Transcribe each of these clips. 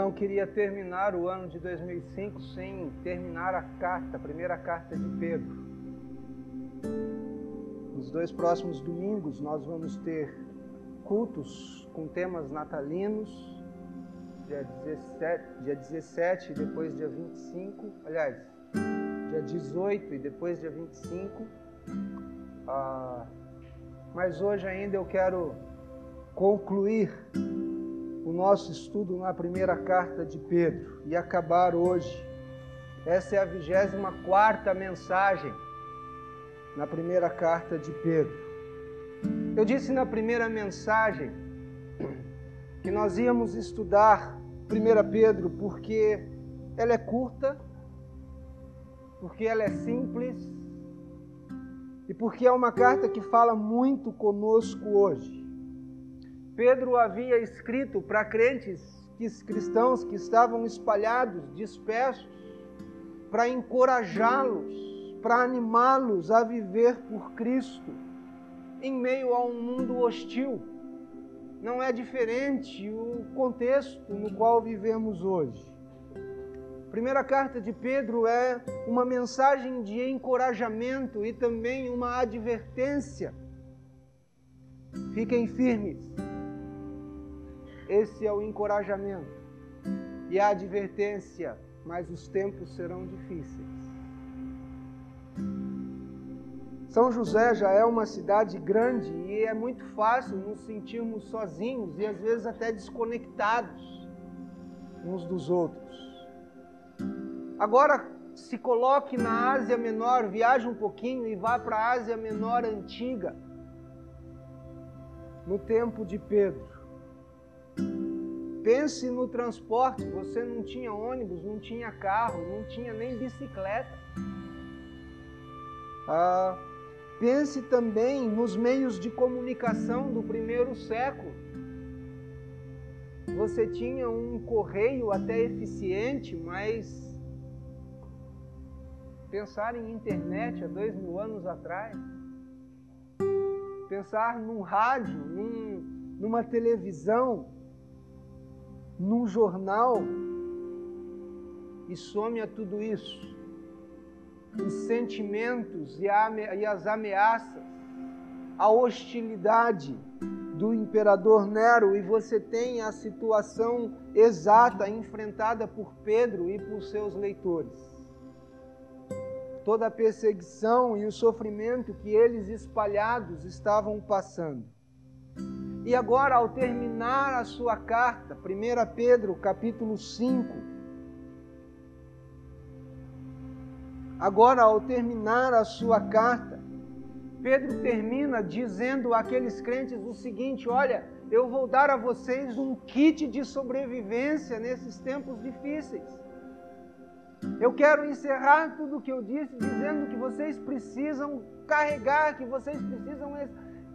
não queria terminar o ano de 2005 sem terminar a carta, a primeira carta de Pedro. Nos dois próximos domingos nós vamos ter cultos com temas natalinos, dia 17, dia 17 e depois dia 25, aliás, dia 18 e depois dia 25. Ah, mas hoje ainda eu quero concluir o nosso estudo na primeira carta de Pedro e acabar hoje. Essa é a vigésima quarta mensagem na primeira carta de Pedro. Eu disse na primeira mensagem que nós íamos estudar 1 Pedro porque ela é curta, porque ela é simples e porque é uma carta que fala muito conosco hoje. Pedro havia escrito para crentes cristãos que estavam espalhados, dispersos, para encorajá-los, para animá-los a viver por Cristo em meio a um mundo hostil. Não é diferente o contexto no qual vivemos hoje. primeira carta de Pedro é uma mensagem de encorajamento e também uma advertência. Fiquem firmes esse é o encorajamento e a advertência, mas os tempos serão difíceis. São José já é uma cidade grande e é muito fácil nos sentirmos sozinhos e às vezes até desconectados uns dos outros. Agora se coloque na Ásia Menor, viaje um pouquinho e vá para a Ásia Menor antiga, no tempo de Pedro. Pense no transporte, você não tinha ônibus, não tinha carro, não tinha nem bicicleta. Ah, pense também nos meios de comunicação do primeiro século. Você tinha um correio até eficiente, mas pensar em internet há dois mil anos atrás, pensar num rádio, num, numa televisão, num jornal e some a tudo isso. Os sentimentos e, e as ameaças, a hostilidade do imperador Nero, e você tem a situação exata enfrentada por Pedro e por seus leitores. Toda a perseguição e o sofrimento que eles espalhados estavam passando. E agora, ao terminar a sua carta, 1 Pedro capítulo 5, agora ao terminar a sua carta, Pedro termina dizendo àqueles crentes o seguinte: Olha, eu vou dar a vocês um kit de sobrevivência nesses tempos difíceis. Eu quero encerrar tudo o que eu disse dizendo que vocês precisam carregar, que vocês precisam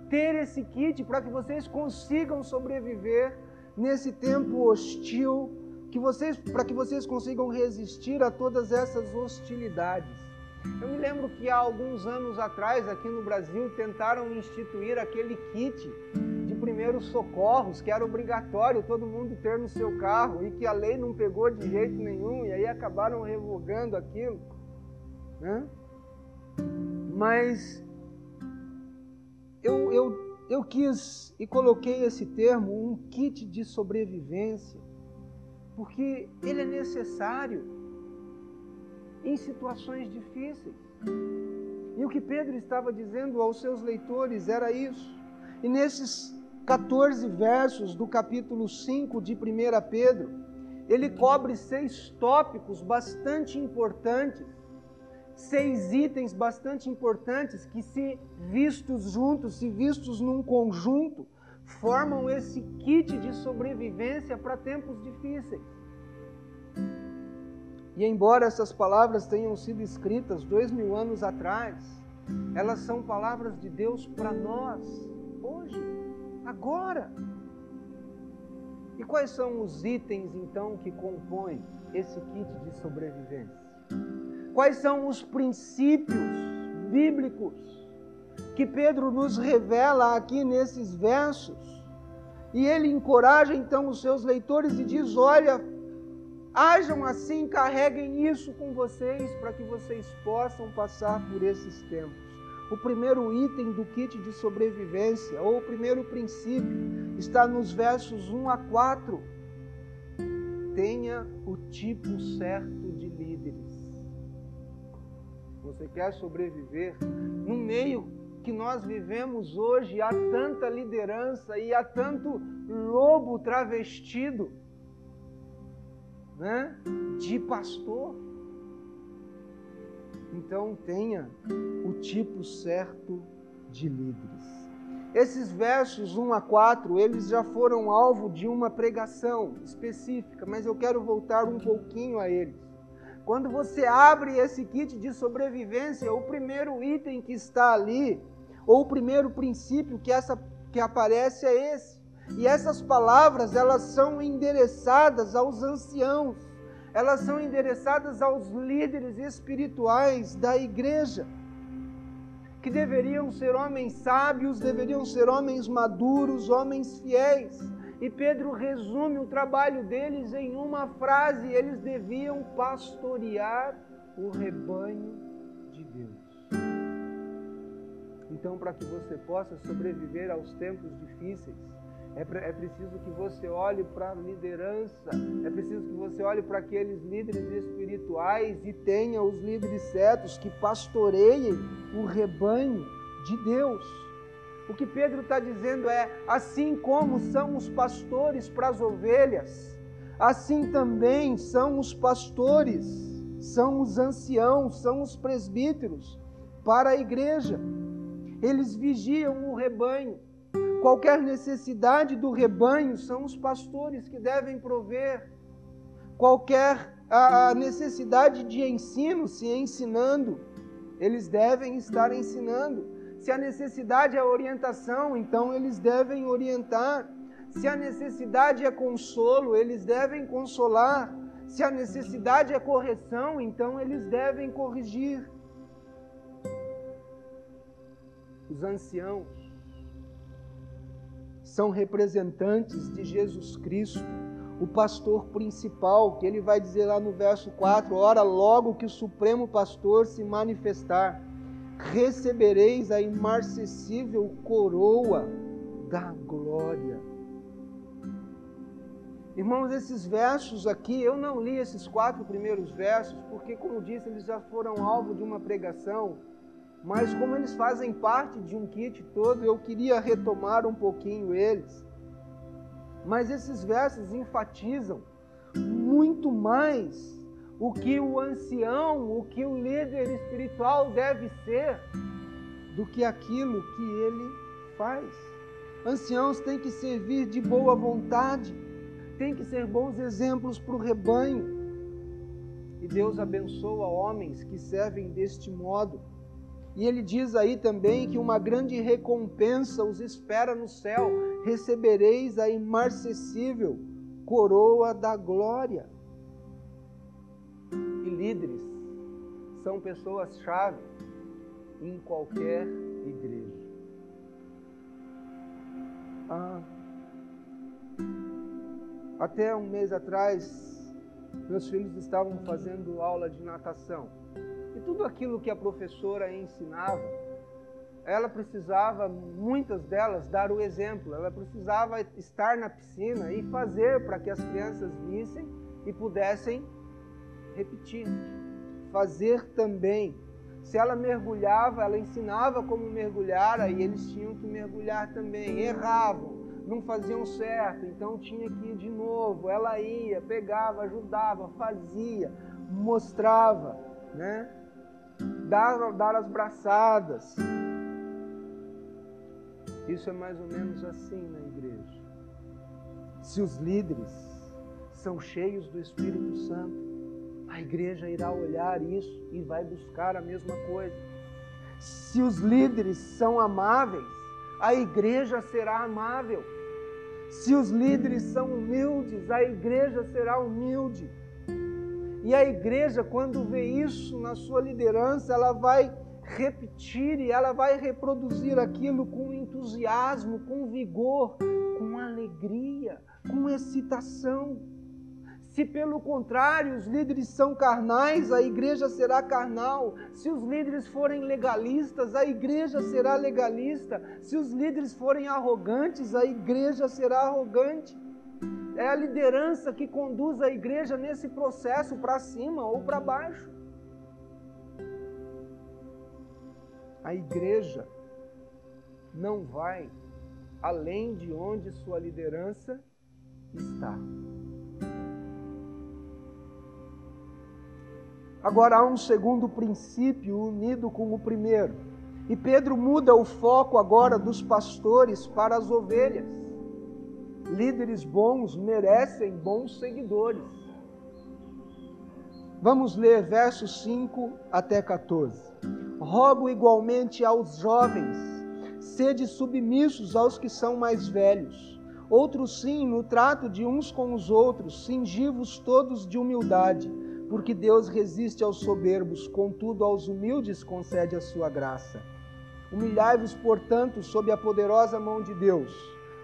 ter esse kit para que vocês consigam sobreviver nesse tempo hostil, que vocês, para que vocês consigam resistir a todas essas hostilidades. Eu me lembro que há alguns anos atrás, aqui no Brasil, tentaram instituir aquele kit de primeiros socorros, que era obrigatório todo mundo ter no seu carro e que a lei não pegou de jeito nenhum, e aí acabaram revogando aquilo. Né? Mas eu, eu, eu quis e coloquei esse termo, um kit de sobrevivência, porque ele é necessário em situações difíceis. E o que Pedro estava dizendo aos seus leitores era isso. E nesses 14 versos do capítulo 5 de 1 Pedro, ele cobre seis tópicos bastante importantes seis itens bastante importantes que, se vistos juntos, se vistos num conjunto, formam esse kit de sobrevivência para tempos difíceis. E embora essas palavras tenham sido escritas dois mil anos atrás, elas são palavras de Deus para nós, hoje, agora. E quais são os itens então que compõem esse kit de sobrevivência? Quais são os princípios bíblicos que Pedro nos revela aqui nesses versos? E ele encoraja então os seus leitores e diz: Olha, Hajam assim, carreguem isso com vocês para que vocês possam passar por esses tempos. O primeiro item do kit de sobrevivência, ou o primeiro princípio, está nos versos 1 a 4. Tenha o tipo certo de. Você quer sobreviver no meio que nós vivemos hoje, há tanta liderança e há tanto lobo travestido né, de pastor. Então tenha o tipo certo de líderes. Esses versos 1 a 4, eles já foram alvo de uma pregação específica, mas eu quero voltar um pouquinho a eles. Quando você abre esse kit de sobrevivência, o primeiro item que está ali, ou o primeiro princípio que, essa, que aparece é esse. E essas palavras, elas são endereçadas aos anciãos, elas são endereçadas aos líderes espirituais da igreja, que deveriam ser homens sábios, deveriam ser homens maduros, homens fiéis. E Pedro resume o trabalho deles em uma frase: eles deviam pastorear o rebanho de Deus. Então, para que você possa sobreviver aos tempos difíceis, é, é preciso que você olhe para a liderança, é preciso que você olhe para aqueles líderes espirituais e tenha os líderes certos que pastoreiem o rebanho de Deus. O que Pedro está dizendo é: assim como são os pastores para as ovelhas, assim também são os pastores, são os anciãos, são os presbíteros para a igreja. Eles vigiam o rebanho. Qualquer necessidade do rebanho são os pastores que devem prover. Qualquer a necessidade de ensino, se ensinando, eles devem estar ensinando. Se a necessidade é orientação, então eles devem orientar. Se a necessidade é consolo, eles devem consolar. Se a necessidade é correção, então eles devem corrigir. Os anciãos são representantes de Jesus Cristo, o pastor principal, que ele vai dizer lá no verso 4: Ora, logo que o Supremo Pastor se manifestar, recebereis a imarcessível coroa da glória. Irmãos, esses versos aqui, eu não li esses quatro primeiros versos, porque, como disse, eles já foram alvo de uma pregação mas como eles fazem parte de um kit todo, eu queria retomar um pouquinho eles. Mas esses versos enfatizam muito mais o que o ancião, o que o líder espiritual deve ser, do que aquilo que ele faz. Anciãos têm que servir de boa vontade, têm que ser bons exemplos para o rebanho. E Deus abençoa homens que servem deste modo. E ele diz aí também que uma grande recompensa os espera no céu: recebereis a imarcessível coroa da glória. E líderes são pessoas-chave em qualquer igreja. Ah, até um mês atrás, meus filhos estavam fazendo aula de natação. E tudo aquilo que a professora ensinava, ela precisava, muitas delas, dar o exemplo. Ela precisava estar na piscina e fazer para que as crianças vissem e pudessem repetir. Fazer também. Se ela mergulhava, ela ensinava como mergulhar, aí eles tinham que mergulhar também. Erravam, não faziam certo, então tinha que ir de novo. Ela ia, pegava, ajudava, fazia, mostrava, né? dar, dar as braçadas. Isso é mais ou menos assim na igreja. Se os líderes são cheios do Espírito Santo, a igreja irá olhar isso e vai buscar a mesma coisa. Se os líderes são amáveis, a igreja será amável. Se os líderes são humildes, a igreja será humilde. E a igreja, quando vê isso na sua liderança, ela vai repetir e ela vai reproduzir aquilo com entusiasmo, com vigor, com alegria, com excitação. Se pelo contrário os líderes são carnais, a igreja será carnal. Se os líderes forem legalistas, a igreja será legalista. Se os líderes forem arrogantes, a igreja será arrogante. É a liderança que conduz a igreja nesse processo para cima ou para baixo. A igreja não vai além de onde sua liderança está. Agora há um segundo princípio unido com o primeiro. E Pedro muda o foco agora dos pastores para as ovelhas. Líderes bons merecem bons seguidores. Vamos ler versos 5 até 14. Rogo igualmente aos jovens, sede submissos aos que são mais velhos. Outros sim, no trato de uns com os outros, cingivos todos de humildade porque Deus resiste aos soberbos, contudo aos humildes concede a sua graça. Humilhai-vos, portanto, sob a poderosa mão de Deus,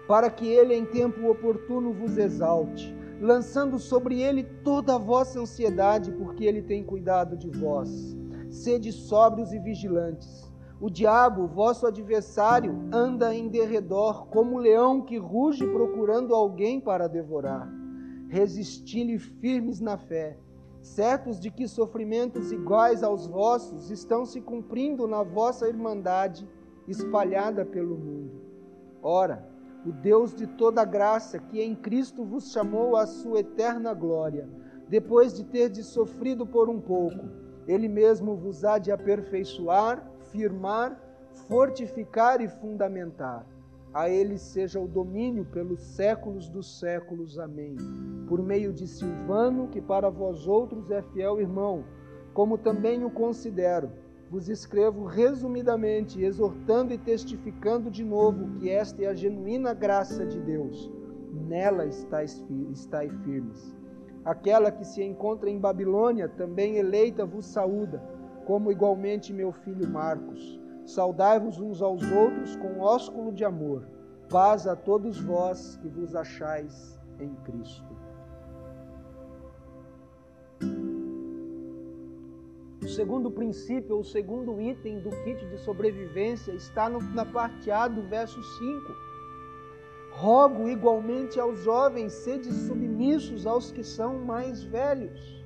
para que ele em tempo oportuno vos exalte, lançando sobre ele toda a vossa ansiedade, porque ele tem cuidado de vós. Sede sóbrios e vigilantes. O diabo, vosso adversário, anda em derredor como leão que ruge procurando alguém para devorar. Resisti-lhe firmes na fé certos de que sofrimentos iguais aos vossos estão se cumprindo na vossa irmandade espalhada pelo mundo. Ora, o Deus de toda graça, que em Cristo vos chamou à sua eterna glória, depois de terdes sofrido por um pouco, ele mesmo vos há de aperfeiçoar, firmar, fortificar e fundamentar. A ele seja o domínio pelos séculos dos séculos. Amém. Por meio de Silvano, que para vós outros é fiel irmão, como também o considero, vos escrevo resumidamente, exortando e testificando de novo que esta é a genuína graça de Deus. Nela estáis, firmes. Aquela que se encontra em Babilônia, também eleita, vos saúda, como igualmente meu filho Marcos. Saudai-vos uns aos outros com ósculo de amor. Paz a todos vós que vos achais em Cristo. O segundo princípio, o segundo item do kit de sobrevivência está no, na parte A do verso 5. Rogo igualmente aos jovens, sede submissos aos que são mais velhos.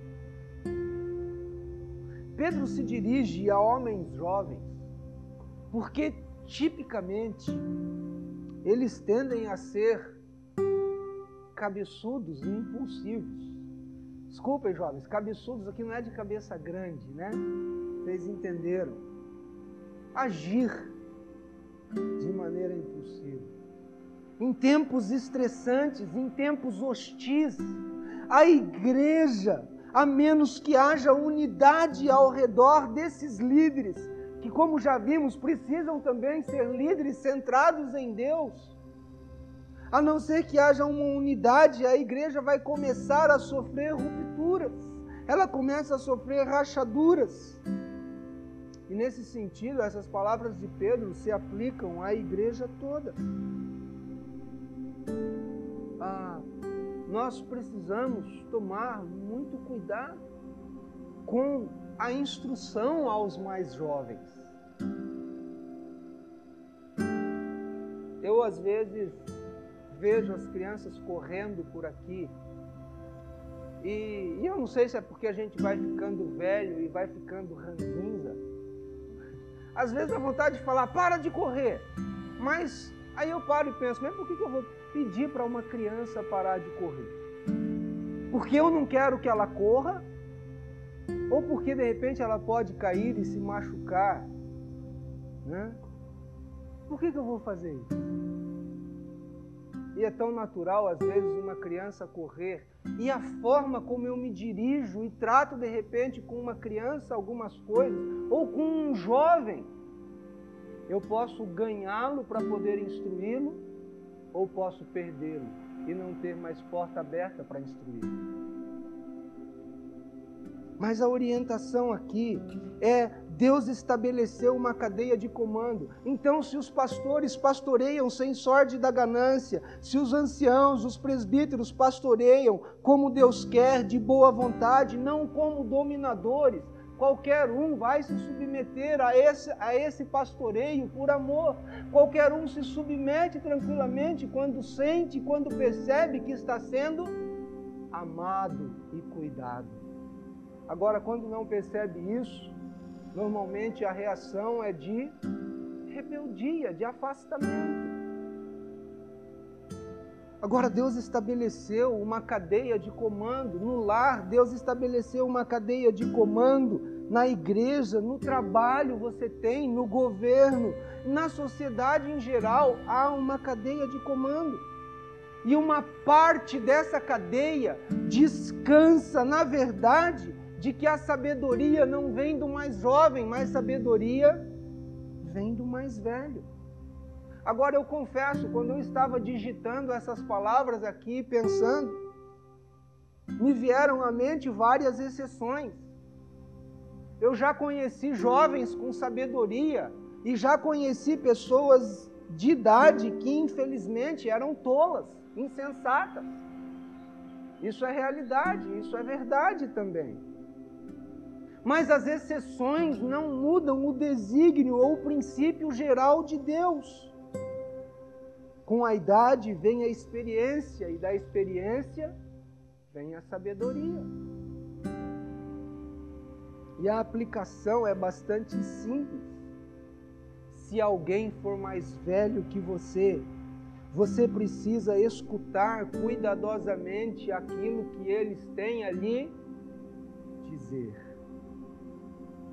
Pedro se dirige a homens jovens porque tipicamente eles tendem a ser cabeçudos e impulsivos. Desculpem, jovens, cabeçudos aqui não é de cabeça grande, né? Vocês entenderam? Agir de maneira impulsiva. Em tempos estressantes, em tempos hostis, a igreja, a menos que haja unidade ao redor desses líderes, que, como já vimos, precisam também ser líderes centrados em Deus. A não ser que haja uma unidade, a igreja vai começar a sofrer rupturas, ela começa a sofrer rachaduras. E nesse sentido, essas palavras de Pedro se aplicam à igreja toda. Ah, nós precisamos tomar muito cuidado com a instrução aos mais jovens. Eu, às vezes, vejo as crianças correndo por aqui. E, e, eu não sei se é porque a gente vai ficando velho e vai ficando ranzinza. Às vezes dá vontade de falar, para de correr. Mas aí eu paro e penso, mas por que, que eu vou pedir para uma criança parar de correr? Porque eu não quero que ela corra, ou porque de repente ela pode cair e se machucar. Né? Por que, que eu vou fazer isso? E é tão natural, às vezes, uma criança correr. E a forma como eu me dirijo e trato, de repente, com uma criança algumas coisas, ou com um jovem, eu posso ganhá-lo para poder instruí-lo, ou posso perdê-lo e não ter mais porta aberta para instruí-lo. Mas a orientação aqui é Deus estabeleceu uma cadeia de comando. Então, se os pastores pastoreiam sem sorte da ganância, se os anciãos, os presbíteros pastoreiam como Deus quer, de boa vontade, não como dominadores, qualquer um vai se submeter a esse, a esse pastoreio por amor. Qualquer um se submete tranquilamente quando sente, quando percebe que está sendo amado e cuidado. Agora, quando não percebe isso, normalmente a reação é de rebeldia, de afastamento. Agora, Deus estabeleceu uma cadeia de comando no lar, Deus estabeleceu uma cadeia de comando na igreja, no trabalho você tem, no governo, na sociedade em geral, há uma cadeia de comando. E uma parte dessa cadeia descansa, na verdade, de que a sabedoria não vem do mais jovem, mas sabedoria vem do mais velho. Agora eu confesso, quando eu estava digitando essas palavras aqui, pensando, me vieram à mente várias exceções. Eu já conheci jovens com sabedoria e já conheci pessoas de idade que infelizmente eram tolas, insensatas. Isso é realidade, isso é verdade também. Mas as exceções não mudam o desígnio ou o princípio geral de Deus. Com a idade vem a experiência, e da experiência vem a sabedoria. E a aplicação é bastante simples. Se alguém for mais velho que você, você precisa escutar cuidadosamente aquilo que eles têm ali dizer.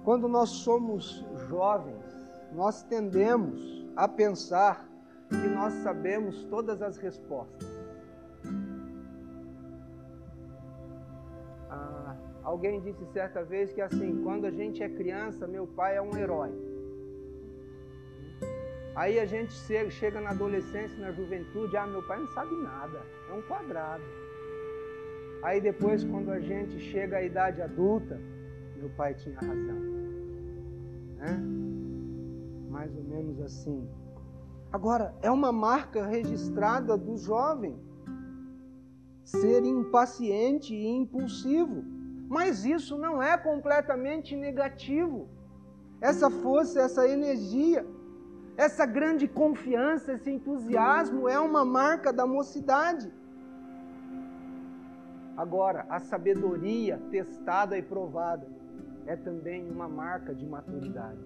Quando nós somos jovens, nós tendemos a pensar que nós sabemos todas as respostas. Ah, alguém disse certa vez que assim, quando a gente é criança, meu pai é um herói. Aí a gente chega na adolescência, na juventude, ah, meu pai não sabe nada, é um quadrado. Aí depois, quando a gente chega à idade adulta, meu pai tinha razão né? Mais ou menos assim. Agora, é uma marca registrada do jovem ser impaciente e impulsivo. Mas isso não é completamente negativo. Essa força, essa energia, essa grande confiança, esse entusiasmo é uma marca da mocidade. Agora, a sabedoria testada e provada é também uma marca de maturidade.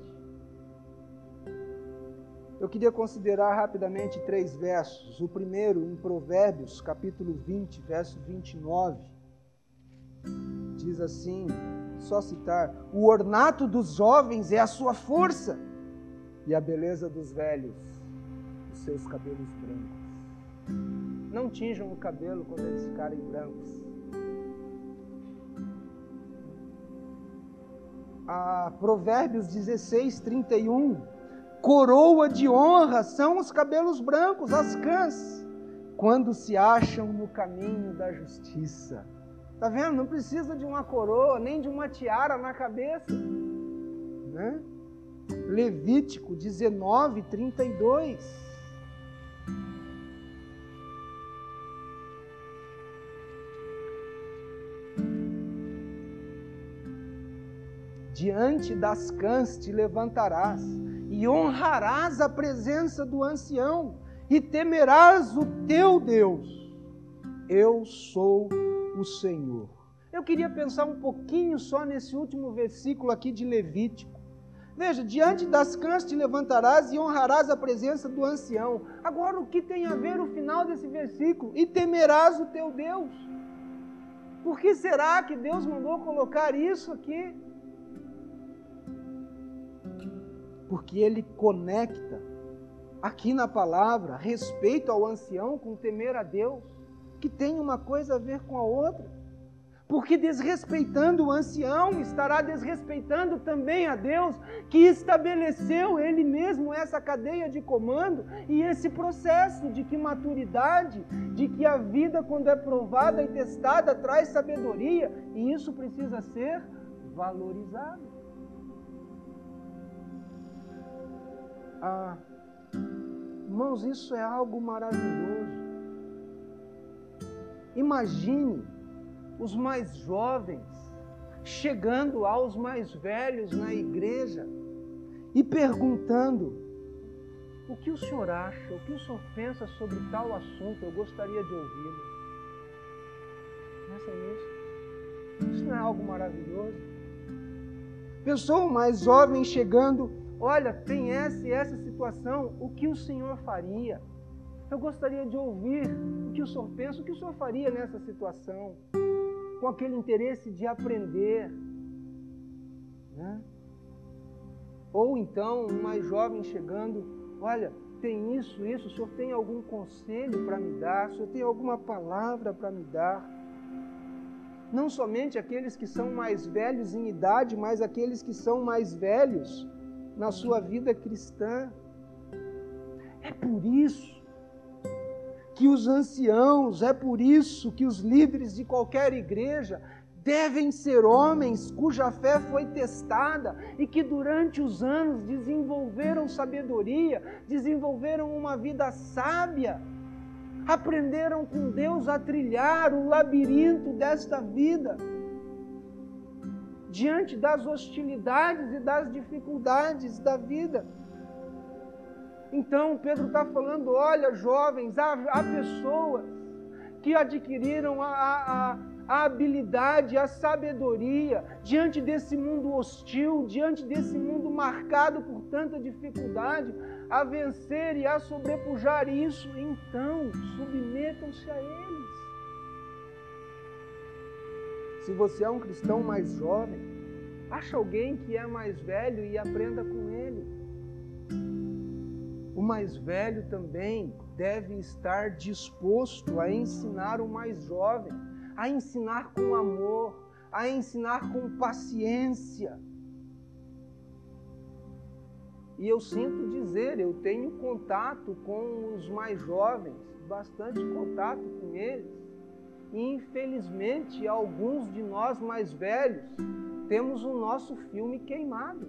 Eu queria considerar rapidamente três versos. O primeiro, em Provérbios, capítulo 20, verso 29, diz assim: só citar, o ornato dos jovens é a sua força, e a beleza dos velhos, os seus cabelos brancos. Não tinjam o cabelo quando eles ficarem brancos a Provérbios 16, 31. Coroa de honra são os cabelos brancos, as cãs, quando se acham no caminho da justiça. Tá vendo? Não precisa de uma coroa, nem de uma tiara na cabeça. Né? Levítico 19, 32. Diante das cãs te levantarás, e honrarás a presença do ancião, e temerás o teu Deus. Eu sou o Senhor. Eu queria pensar um pouquinho só nesse último versículo aqui de Levítico. Veja, diante das cãs te levantarás e honrarás a presença do ancião. Agora, o que tem a ver o final desse versículo? E temerás o teu Deus. Por que será que Deus mandou colocar isso aqui? Porque ele conecta aqui na palavra respeito ao ancião com temer a Deus, que tem uma coisa a ver com a outra. Porque desrespeitando o ancião, estará desrespeitando também a Deus, que estabeleceu Ele mesmo essa cadeia de comando e esse processo de que maturidade, de que a vida, quando é provada e testada, traz sabedoria, e isso precisa ser valorizado. Ah, irmãos, isso é algo maravilhoso. Imagine os mais jovens chegando aos mais velhos na igreja e perguntando: o que o senhor acha, o que o senhor pensa sobre tal assunto? Eu gostaria de ouvi-lo. Pensa nisso. Isso não é algo maravilhoso? Pessoa mais jovem chegando, olha, tem essa e essa situação, o que o senhor faria? Eu gostaria de ouvir o que o senhor pensa, o que o senhor faria nessa situação, com aquele interesse de aprender. Né? Ou então, um mais jovem chegando, olha, tem isso, isso, o senhor tem algum conselho para me dar? O senhor tem alguma palavra para me dar? Não somente aqueles que são mais velhos em idade, mas aqueles que são mais velhos na sua vida cristã. É por isso que os anciãos, é por isso que os líderes de qualquer igreja devem ser homens cuja fé foi testada e que durante os anos desenvolveram sabedoria, desenvolveram uma vida sábia, aprenderam com Deus a trilhar o labirinto desta vida, diante das hostilidades e das dificuldades da vida. Então, Pedro está falando: olha, jovens, há, há, pessoas que adquiriram a, a, a habilidade, a sabedoria diante desse mundo hostil, diante desse mundo marcado por tanta dificuldade, a vencer e a sobrepujar isso. Então, submetam-se a eles. Se você é um cristão mais jovem, acha alguém que é mais velho e aprenda com ele. O mais velho também deve estar disposto a ensinar o mais jovem, a ensinar com amor, a ensinar com paciência. E eu sinto dizer, eu tenho contato com os mais jovens, bastante contato com eles. Infelizmente, alguns de nós mais velhos temos o nosso filme queimado.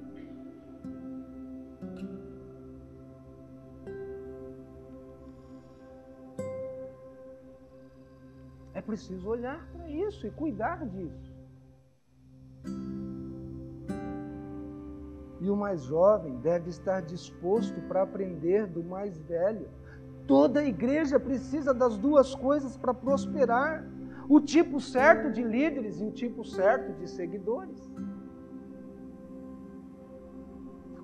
É preciso olhar para isso e cuidar disso. E o mais jovem deve estar disposto para aprender do mais velho. Toda igreja precisa das duas coisas para prosperar: o tipo certo de líderes e o tipo certo de seguidores.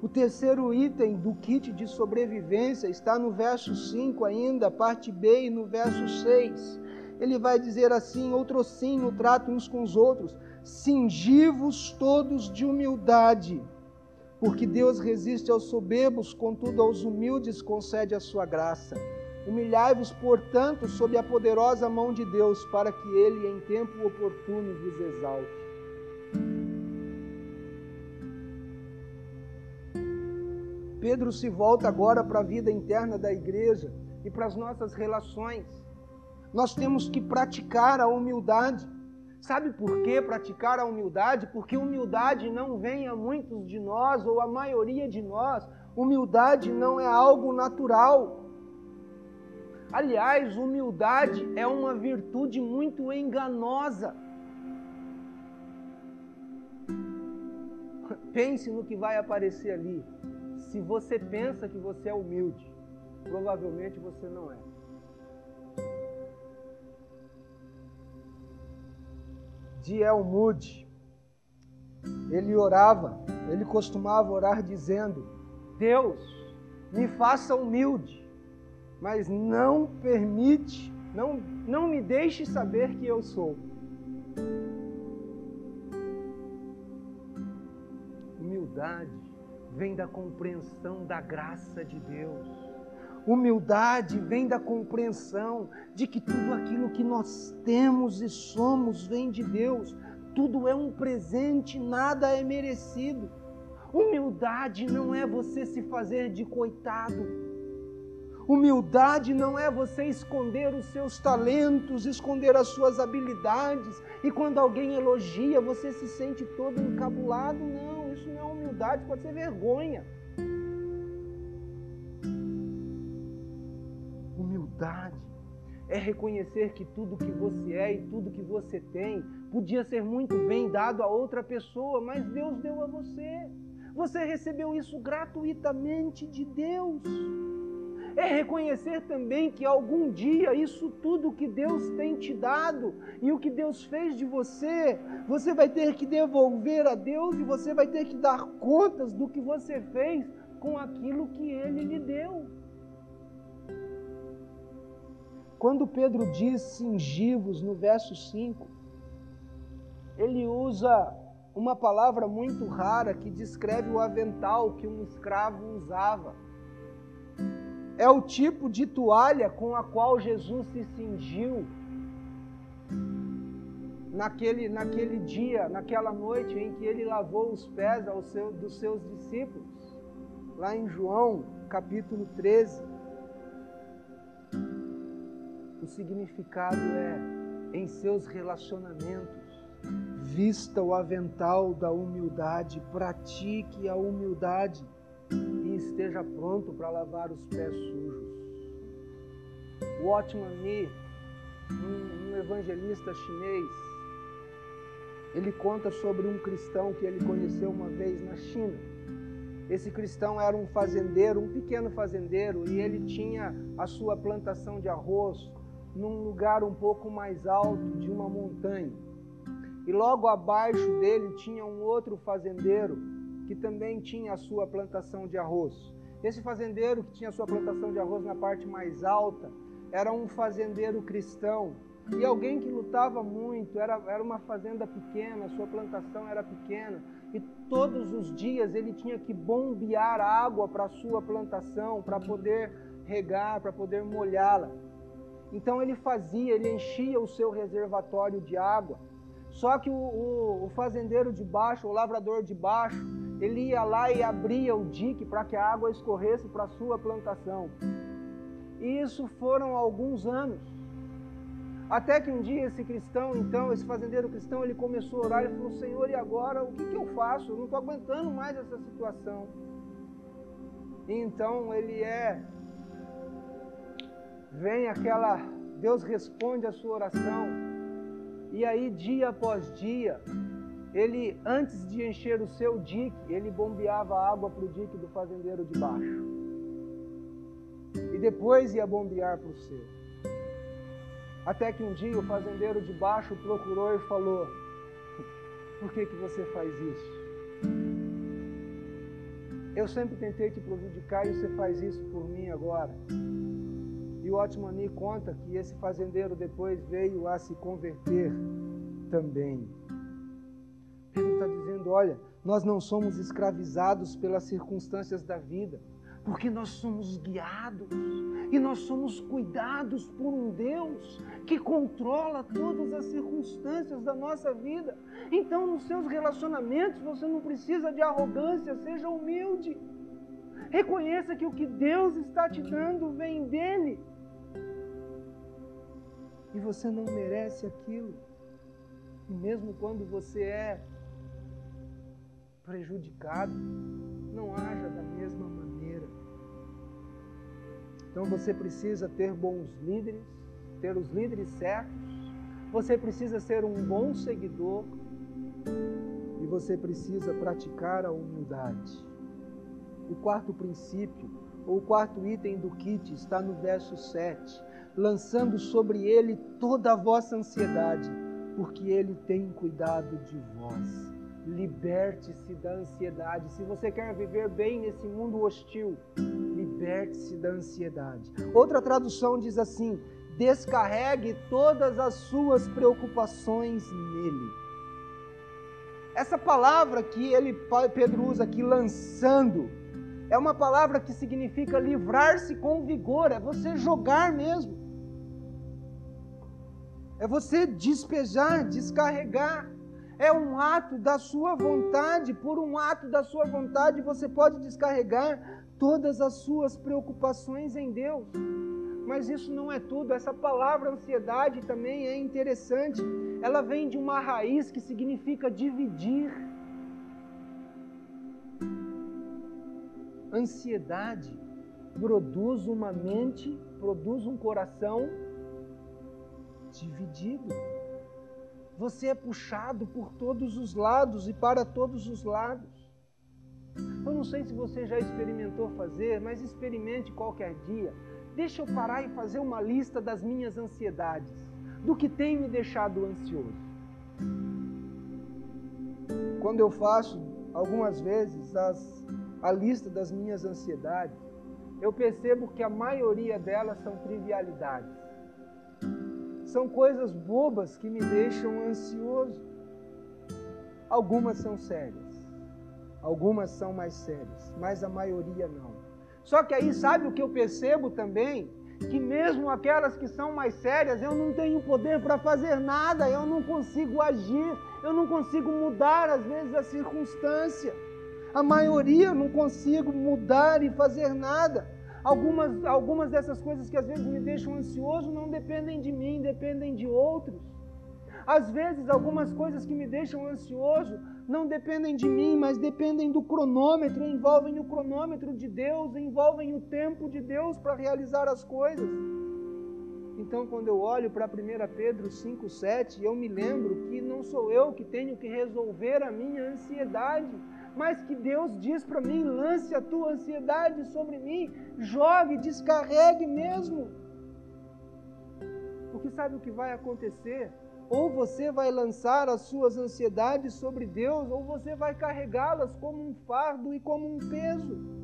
O terceiro item do kit de sobrevivência está no verso 5 ainda, parte B, e no verso 6 ele vai dizer assim: outro sim, no trato uns com os outros, cingivos todos de humildade, porque Deus resiste aos soberbos, contudo aos humildes concede a sua graça. Humilhai-vos, portanto, sob a poderosa mão de Deus, para que Ele, em tempo oportuno, vos exalte. Pedro se volta agora para a vida interna da igreja e para as nossas relações. Nós temos que praticar a humildade. Sabe por que praticar a humildade? Porque humildade não vem a muitos de nós, ou a maioria de nós. Humildade não é algo natural. Aliás, humildade é uma virtude muito enganosa. Pense no que vai aparecer ali. Se você pensa que você é humilde, provavelmente você não é. De Elmude. Ele orava, ele costumava orar dizendo: Deus, me faça humilde, mas não permite, não, não me deixe saber que eu sou. Humildade vem da compreensão da graça de Deus. Humildade vem da compreensão de que tudo aquilo que nós temos e somos vem de Deus. Tudo é um presente, nada é merecido. Humildade não é você se fazer de coitado. Humildade não é você esconder os seus talentos, esconder as suas habilidades, e quando alguém elogia, você se sente todo encabulado. Não, isso não é humildade, pode ser vergonha. Humildade é reconhecer que tudo que você é e tudo que você tem podia ser muito bem dado a outra pessoa, mas Deus deu a você. Você recebeu isso gratuitamente de Deus. É reconhecer também que algum dia isso tudo que Deus tem te dado e o que Deus fez de você, você vai ter que devolver a Deus e você vai ter que dar contas do que você fez com aquilo que Ele lhe deu. Quando Pedro diz cingivos no verso 5, ele usa uma palavra muito rara que descreve o avental que um escravo usava. É o tipo de toalha com a qual Jesus se cingiu naquele, naquele dia, naquela noite em que ele lavou os pés seu, dos seus discípulos, lá em João capítulo 13. O significado é em seus relacionamentos. Vista o avental da humildade, pratique a humildade e esteja pronto para lavar os pés sujos. O Watchman Nee, um, um evangelista chinês, ele conta sobre um cristão que ele conheceu uma vez na China. Esse cristão era um fazendeiro, um pequeno fazendeiro, e ele tinha a sua plantação de arroz, num lugar um pouco mais alto de uma montanha. E logo abaixo dele tinha um outro fazendeiro que também tinha a sua plantação de arroz. Esse fazendeiro que tinha a sua plantação de arroz na parte mais alta era um fazendeiro cristão e alguém que lutava muito, era, era uma fazenda pequena, sua plantação era pequena, e todos os dias ele tinha que bombear água para a sua plantação, para poder regar, para poder molhá-la. Então ele fazia, ele enchia o seu reservatório de água. Só que o, o, o fazendeiro de baixo, o lavrador de baixo, ele ia lá e abria o dique para que a água escorresse para a sua plantação. E isso foram alguns anos. Até que um dia esse cristão, então, esse fazendeiro cristão, ele começou a orar e falou: Senhor, e agora o que, que eu faço? Eu não estou aguentando mais essa situação. E então ele é vem aquela, Deus responde a sua oração. E aí, dia após dia, ele, antes de encher o seu dique, ele bombeava água para o dique do fazendeiro de baixo. E depois ia bombear para o seu. Até que um dia o fazendeiro de baixo procurou e falou: Por que, que você faz isso? Eu sempre tentei te prejudicar e você faz isso por mim agora. E o Otmani conta que esse fazendeiro depois veio a se converter também. Pedro está dizendo: olha, nós não somos escravizados pelas circunstâncias da vida, porque nós somos guiados e nós somos cuidados por um Deus que controla todas as circunstâncias da nossa vida. Então, nos seus relacionamentos, você não precisa de arrogância, seja humilde. Reconheça que o que Deus está te dando vem dele e você não merece aquilo. E mesmo quando você é prejudicado, não haja da mesma maneira. Então você precisa ter bons líderes, ter os líderes certos, você precisa ser um bom seguidor e você precisa praticar a humildade. O quarto princípio, ou o quarto item do kit, está no verso 7 lançando sobre ele toda a vossa ansiedade, porque ele tem cuidado de vós. Liberte-se da ansiedade. Se você quer viver bem nesse mundo hostil, liberte-se da ansiedade. Outra tradução diz assim: descarregue todas as suas preocupações nele. Essa palavra que ele Pedro usa aqui lançando é uma palavra que significa livrar-se com vigor, é você jogar mesmo é você despejar, descarregar. É um ato da sua vontade, por um ato da sua vontade você pode descarregar todas as suas preocupações em Deus. Mas isso não é tudo. Essa palavra ansiedade também é interessante. Ela vem de uma raiz que significa dividir. Ansiedade produz uma mente, produz um coração dividido. Você é puxado por todos os lados e para todos os lados. Eu não sei se você já experimentou fazer, mas experimente qualquer dia. Deixa eu parar e fazer uma lista das minhas ansiedades, do que tem me deixado ansioso. Quando eu faço algumas vezes as, a lista das minhas ansiedades, eu percebo que a maioria delas são trivialidades. São coisas bobas que me deixam ansioso. Algumas são sérias, algumas são mais sérias, mas a maioria não. Só que aí, sabe o que eu percebo também? Que mesmo aquelas que são mais sérias, eu não tenho poder para fazer nada, eu não consigo agir, eu não consigo mudar, às vezes, a circunstância. A maioria eu não consigo mudar e fazer nada. Algumas, algumas dessas coisas que às vezes me deixam ansioso não dependem de mim, dependem de outros. Às vezes, algumas coisas que me deixam ansioso não dependem de mim, mas dependem do cronômetro, envolvem o cronômetro de Deus, envolvem o tempo de Deus para realizar as coisas. Então, quando eu olho para 1 Pedro 5,7, eu me lembro que não sou eu que tenho que resolver a minha ansiedade mas que Deus diz para mim: lance a tua ansiedade sobre mim, jogue, descarregue mesmo. Porque sabe o que vai acontecer? Ou você vai lançar as suas ansiedades sobre Deus, ou você vai carregá-las como um fardo e como um peso.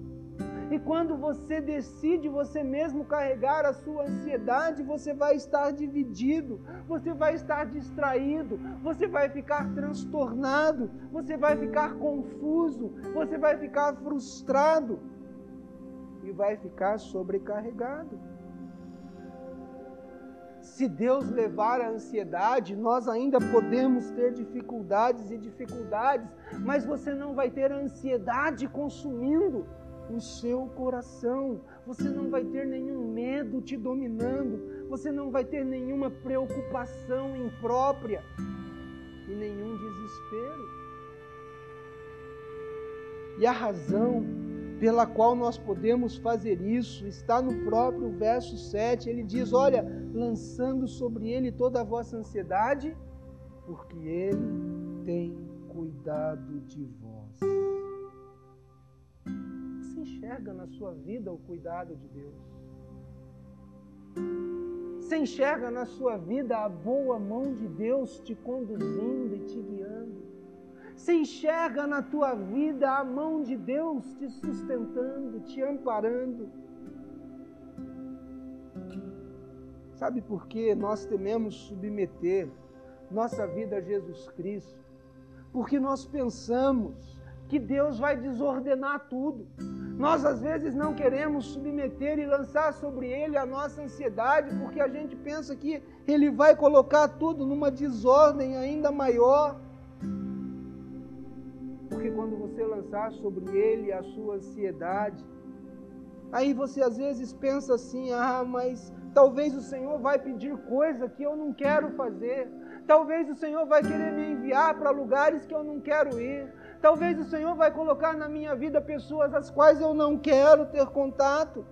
E quando você decide você mesmo carregar a sua ansiedade, você vai estar dividido, você vai estar distraído, você vai ficar transtornado, você vai ficar confuso, você vai ficar frustrado e vai ficar sobrecarregado. Se Deus levar a ansiedade, nós ainda podemos ter dificuldades e dificuldades, mas você não vai ter ansiedade consumindo o seu coração. Você não vai ter nenhum medo te dominando, você não vai ter nenhuma preocupação imprópria e nenhum desespero. E a razão pela qual nós podemos fazer isso está no próprio verso 7. Ele diz: Olha, lançando sobre ele toda a vossa ansiedade, porque ele tem cuidado de vós enxerga na sua vida o cuidado de Deus. Você enxerga na sua vida a boa mão de Deus te conduzindo e te guiando. Você enxerga na tua vida a mão de Deus te sustentando, te amparando. Sabe por que nós tememos submeter nossa vida a Jesus Cristo? Porque nós pensamos que Deus vai desordenar tudo. Nós às vezes não queremos submeter e lançar sobre ele a nossa ansiedade, porque a gente pensa que ele vai colocar tudo numa desordem ainda maior. Porque quando você lançar sobre ele a sua ansiedade, aí você às vezes pensa assim: ah, mas talvez o Senhor vai pedir coisa que eu não quero fazer. Talvez o Senhor vai querer me enviar para lugares que eu não quero ir. Talvez o Senhor vai colocar na minha vida pessoas às quais eu não quero ter contato.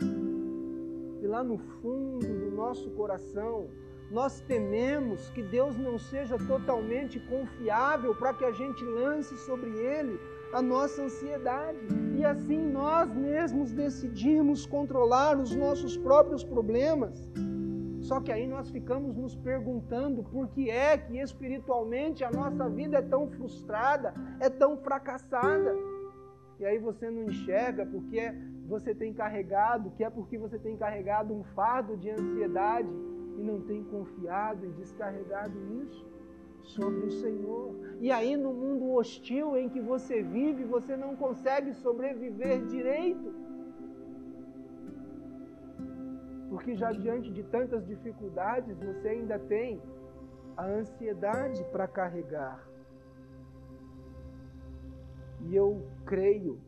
E lá no fundo do nosso coração, nós tememos que Deus não seja totalmente confiável para que a gente lance sobre Ele a nossa ansiedade. E assim nós mesmos decidimos controlar os nossos próprios problemas. Só que aí nós ficamos nos perguntando por que é que espiritualmente a nossa vida é tão frustrada, é tão fracassada. E aí você não enxerga porque você tem carregado, que é porque você tem carregado um fardo de ansiedade e não tem confiado e descarregado isso sobre o Senhor. E aí no mundo hostil em que você vive, você não consegue sobreviver direito. Porque já diante de tantas dificuldades você ainda tem a ansiedade para carregar. E eu creio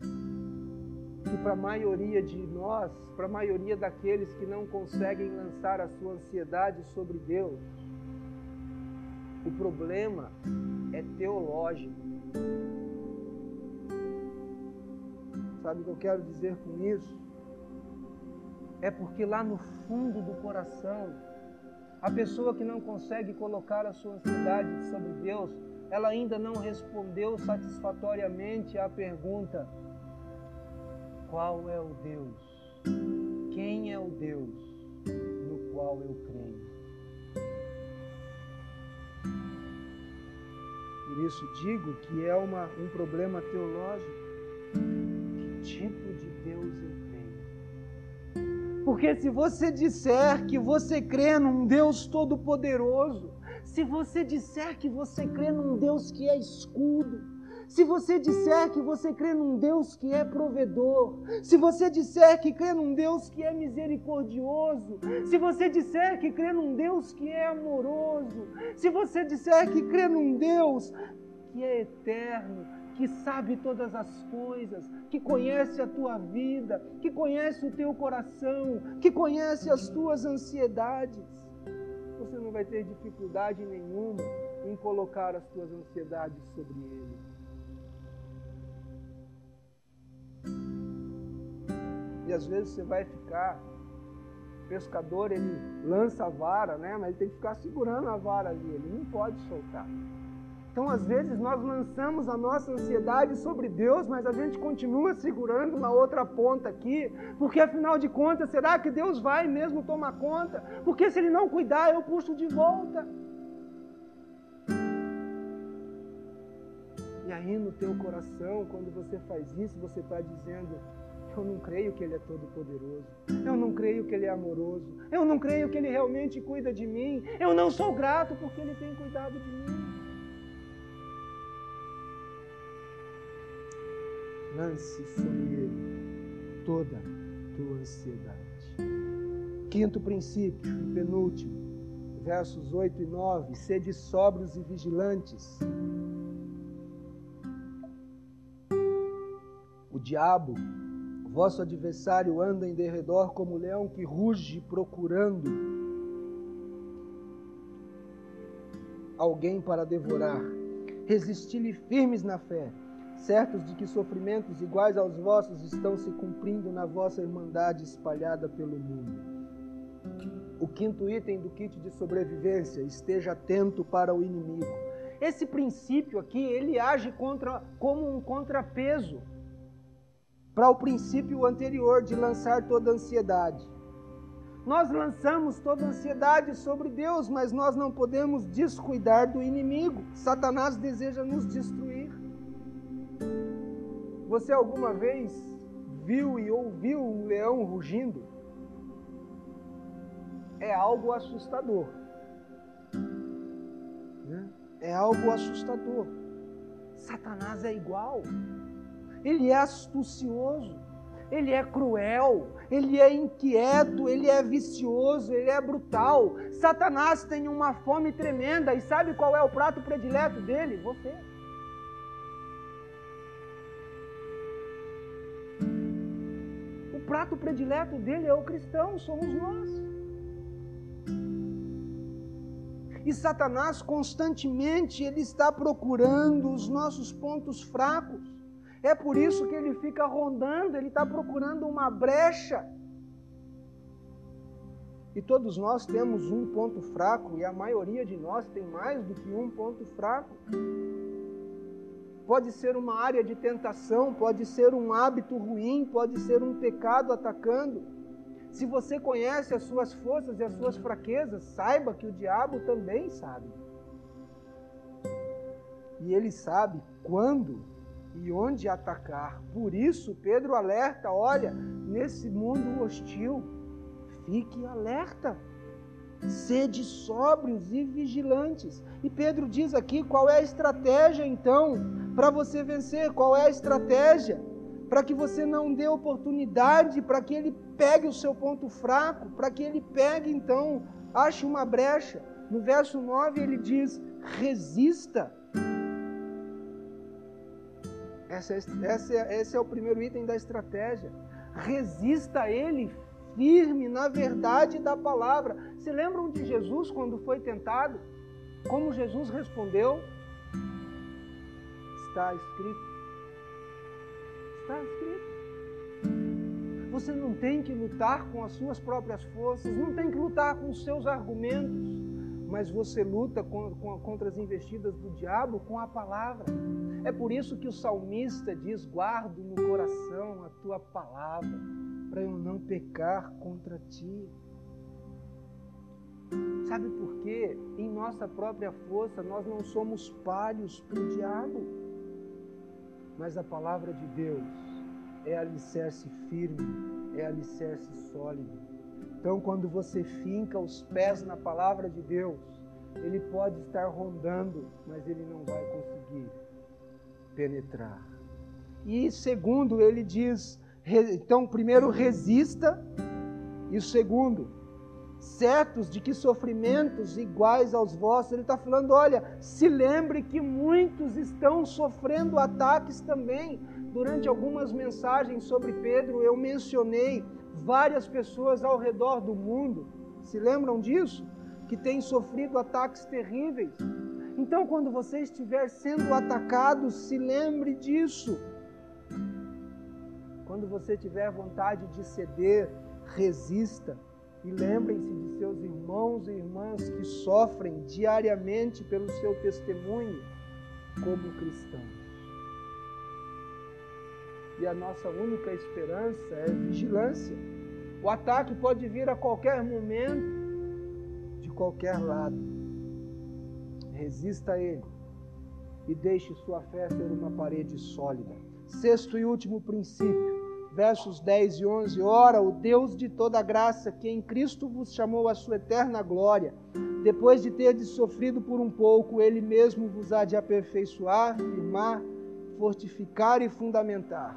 que para a maioria de nós, para a maioria daqueles que não conseguem lançar a sua ansiedade sobre Deus, o problema é teológico. Sabe o que eu quero dizer com isso? É porque lá no fundo do coração, a pessoa que não consegue colocar a sua ansiedade sobre Deus, ela ainda não respondeu satisfatoriamente à pergunta: qual é o Deus? Quem é o Deus no qual eu creio? Por isso digo que é uma, um problema teológico. Que tipo de Deus eu creio? Porque se você disser que você crê num Deus todo-poderoso, se você disser que você crê num Deus que é escudo, se você disser que você crê num Deus que é provedor, se você disser que crê num Deus que é misericordioso, se você disser que crê num Deus que é amoroso, se você disser que crê num Deus que é eterno, que sabe todas as coisas, que conhece a tua vida, que conhece o teu coração, que conhece as tuas ansiedades, você não vai ter dificuldade nenhuma em colocar as tuas ansiedades sobre Ele. E às vezes você vai ficar, o pescador ele lança a vara, né? Mas ele tem que ficar segurando a vara ali, ele não pode soltar. Então, às vezes, nós lançamos a nossa ansiedade sobre Deus, mas a gente continua segurando na outra ponta aqui, porque afinal de contas, será que Deus vai mesmo tomar conta? Porque se Ele não cuidar, eu puxo de volta. E aí, no teu coração, quando você faz isso, você está dizendo: eu não creio que Ele é todo-poderoso. Eu não creio que Ele é amoroso. Eu não creio que Ele realmente cuida de mim. Eu não sou grato porque Ele tem cuidado de mim. Lance sobre Ele toda a tua ansiedade. Quinto princípio e penúltimo, versos 8 e 9: sede sóbrios e vigilantes. O diabo Vosso adversário anda em derredor como leão que ruge procurando alguém para devorar. Resisti-lhe firmes na fé, certos de que sofrimentos iguais aos vossos estão se cumprindo na vossa irmandade espalhada pelo mundo. O quinto item do kit de sobrevivência: esteja atento para o inimigo. Esse princípio aqui, ele age contra, como um contrapeso para o princípio anterior de lançar toda ansiedade. Nós lançamos toda ansiedade sobre Deus, mas nós não podemos descuidar do inimigo. Satanás deseja nos destruir. Você alguma vez viu e ouviu um leão rugindo? É algo assustador. Né? É algo assustador. Satanás é igual ele é astucioso, ele é cruel, ele é inquieto, ele é vicioso, ele é brutal. Satanás tem uma fome tremenda e sabe qual é o prato predileto dele? Você. Prato predileto dele é o cristão, somos nós. E Satanás constantemente ele está procurando os nossos pontos fracos. É por isso que ele fica rondando, ele está procurando uma brecha. E todos nós temos um ponto fraco, e a maioria de nós tem mais do que um ponto fraco. Pode ser uma área de tentação, pode ser um hábito ruim, pode ser um pecado atacando. Se você conhece as suas forças e as suas fraquezas, saiba que o diabo também sabe. E ele sabe quando e onde atacar. Por isso, Pedro alerta: olha, nesse mundo hostil, fique alerta. Sede sóbrios e vigilantes. E Pedro diz aqui qual é a estratégia então para você vencer, qual é a estratégia para que você não dê oportunidade para que ele pegue o seu ponto fraco, para que ele pegue então, ache uma brecha. No verso 9 ele diz: resista Esse é, esse, é, esse é o primeiro item da estratégia. Resista a ele firme na verdade da palavra. Se lembram de Jesus quando foi tentado? Como Jesus respondeu? Está escrito. Está escrito. Você não tem que lutar com as suas próprias forças, não tem que lutar com os seus argumentos, mas você luta contra as investidas do diabo com a palavra. É por isso que o salmista diz: guardo no coração a tua palavra, para eu não pecar contra ti. Sabe por quê? Em nossa própria força nós não somos palhos para o diabo, mas a palavra de Deus é alicerce firme, é alicerce sólido. Então, quando você finca os pés na palavra de Deus, ele pode estar rondando, mas ele não vai conseguir penetrar. E segundo, ele diz, então, primeiro resista, e segundo, certos de que sofrimentos iguais aos vossos, ele está falando: olha, se lembre que muitos estão sofrendo ataques também. Durante algumas mensagens sobre Pedro, eu mencionei várias pessoas ao redor do mundo, se lembram disso? Que têm sofrido ataques terríveis. Então, quando você estiver sendo atacado, se lembre disso. Quando você tiver vontade de ceder, resista e lembrem-se de seus irmãos e irmãs que sofrem diariamente pelo seu testemunho como cristãos. E a nossa única esperança é vigilância. O ataque pode vir a qualquer momento, de qualquer lado. Resista a ele e deixe sua fé ser uma parede sólida. Sexto e último princípio versos 10 e 11: Ora, o Deus de toda graça, que em Cristo vos chamou à sua eterna glória, depois de terdes sofrido por um pouco, Ele mesmo vos há de aperfeiçoar, firmar, fortificar e fundamentar.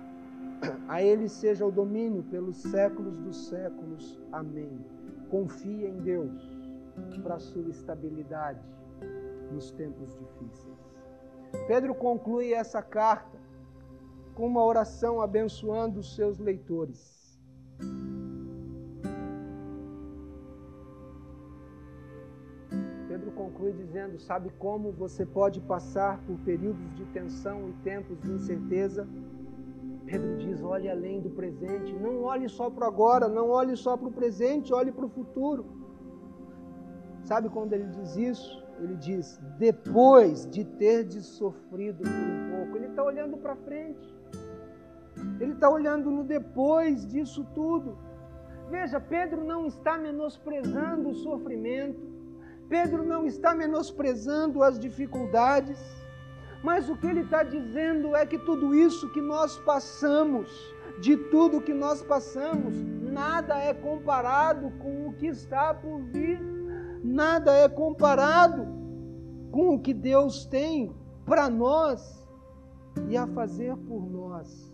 A Ele seja o domínio pelos séculos dos séculos. Amém. Confie em Deus para sua estabilidade nos tempos difíceis. Pedro conclui essa carta com uma oração abençoando os seus leitores. Pedro conclui dizendo: Sabe como você pode passar por períodos de tensão e tempos de incerteza? Pedro diz: olhe além do presente, não olhe só para agora, não olhe só para o presente, olhe para o futuro. Sabe quando ele diz isso? Ele diz: depois de ter sofrido por um pouco, ele está olhando para frente. Ele está olhando no depois disso tudo. Veja, Pedro não está menosprezando o sofrimento, Pedro não está menosprezando as dificuldades, mas o que ele está dizendo é que tudo isso que nós passamos, de tudo que nós passamos, nada é comparado com o que está por vir, nada é comparado com o que Deus tem para nós e a fazer por nós.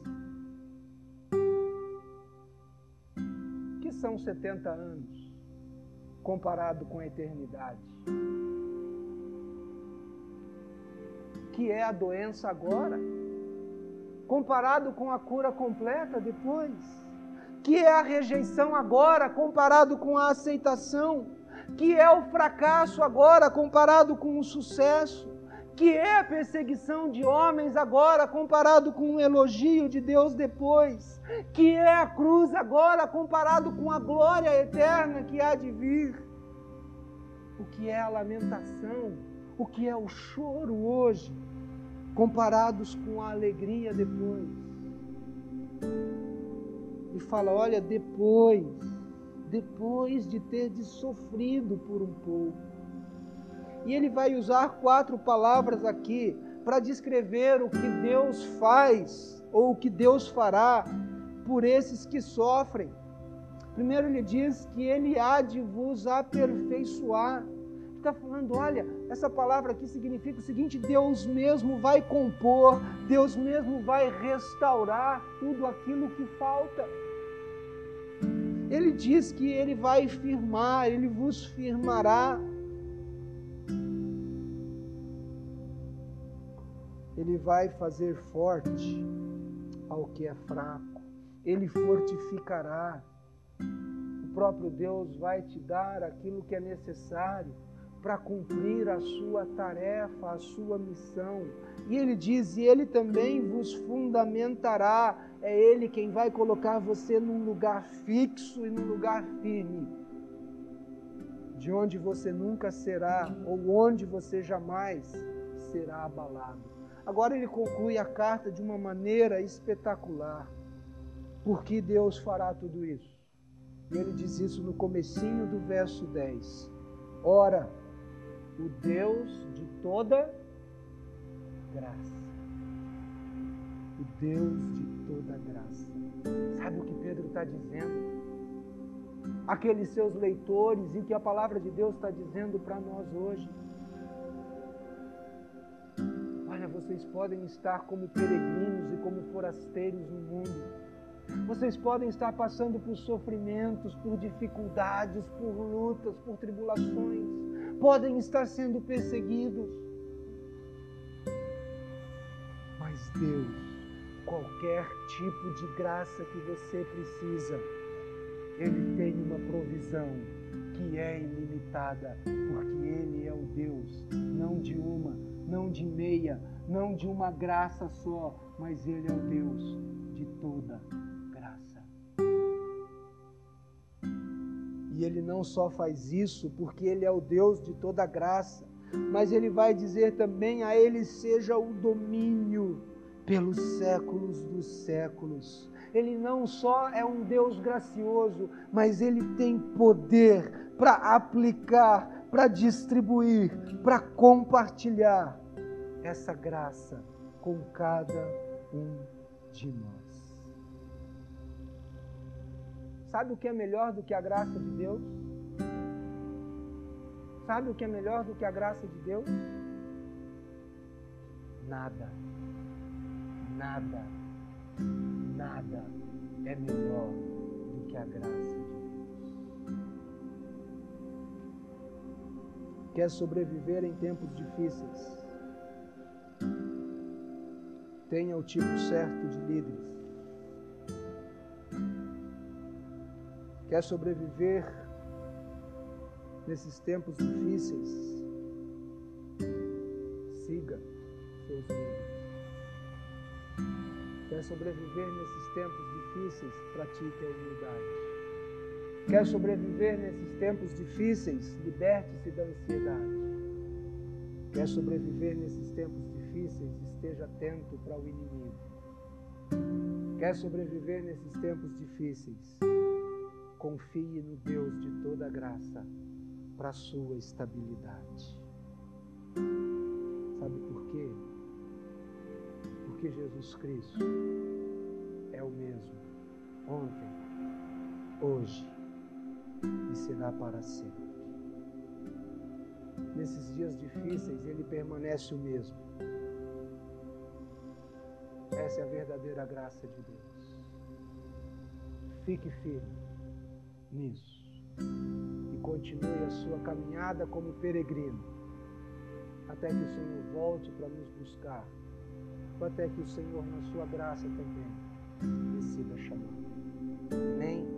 São 70 anos comparado com a eternidade? Que é a doença agora, comparado com a cura completa depois? Que é a rejeição agora, comparado com a aceitação? Que é o fracasso agora, comparado com o sucesso? Que é a perseguição de homens agora comparado com o elogio de Deus depois, que é a cruz agora comparado com a glória eterna que há de vir, o que é a lamentação, o que é o choro hoje, comparados com a alegria depois. E fala: olha, depois, depois de ter sofrido por um pouco, e ele vai usar quatro palavras aqui para descrever o que Deus faz ou o que Deus fará por esses que sofrem. Primeiro, ele diz que ele há de vos aperfeiçoar. Está falando, olha, essa palavra aqui significa o seguinte: Deus mesmo vai compor, Deus mesmo vai restaurar tudo aquilo que falta. Ele diz que ele vai firmar, ele vos firmará. Ele vai fazer forte ao que é fraco, ele fortificará. O próprio Deus vai te dar aquilo que é necessário para cumprir a sua tarefa, a sua missão. E ele diz: e ele também vos fundamentará. É ele quem vai colocar você num lugar fixo e num lugar firme, de onde você nunca será, ou onde você jamais será abalado. Agora ele conclui a carta de uma maneira espetacular. Por que Deus fará tudo isso? E ele diz isso no comecinho do verso 10. Ora, o Deus de toda graça. O Deus de toda graça. Sabe o que Pedro está dizendo? Aqueles seus leitores e que a palavra de Deus está dizendo para nós hoje. Vocês podem estar como peregrinos e como forasteiros no mundo. Vocês podem estar passando por sofrimentos, por dificuldades, por lutas, por tribulações podem estar sendo perseguidos. Mas Deus, qualquer tipo de graça que você precisa, Ele tem uma provisão que é ilimitada, porque Ele é o Deus, não de uma, não de meia, não de uma graça só, mas Ele é o Deus de toda E ele não só faz isso porque ele é o Deus de toda graça, mas ele vai dizer também a ele seja o domínio pelos séculos dos séculos. Ele não só é um Deus gracioso, mas ele tem poder para aplicar, para distribuir, para compartilhar essa graça com cada um de nós. Sabe o que é melhor do que a graça de Deus? Sabe o que é melhor do que a graça de Deus? Nada. Nada. Nada é melhor do que a graça de Deus. Quer sobreviver em tempos difíceis? Tenha o tipo certo de líderes quer sobreviver nesses tempos difíceis, siga seus líderes. Quer sobreviver nesses tempos difíceis, pratique a humildade. Quer sobreviver nesses tempos difíceis, liberte-se da ansiedade. Quer sobreviver nesses tempos difíceis, esteja atento para o inimigo. Quer sobreviver nesses tempos difíceis, confie no Deus de toda graça para a sua estabilidade. Sabe por quê? Porque Jesus Cristo é o mesmo ontem, hoje e será para sempre. Nesses dias difíceis, ele permanece o mesmo. É a verdadeira graça de Deus. Fique firme nisso. E continue a sua caminhada como peregrino, até que o Senhor volte para nos buscar, ou até que o Senhor, na sua graça também, decida chamar. Amém?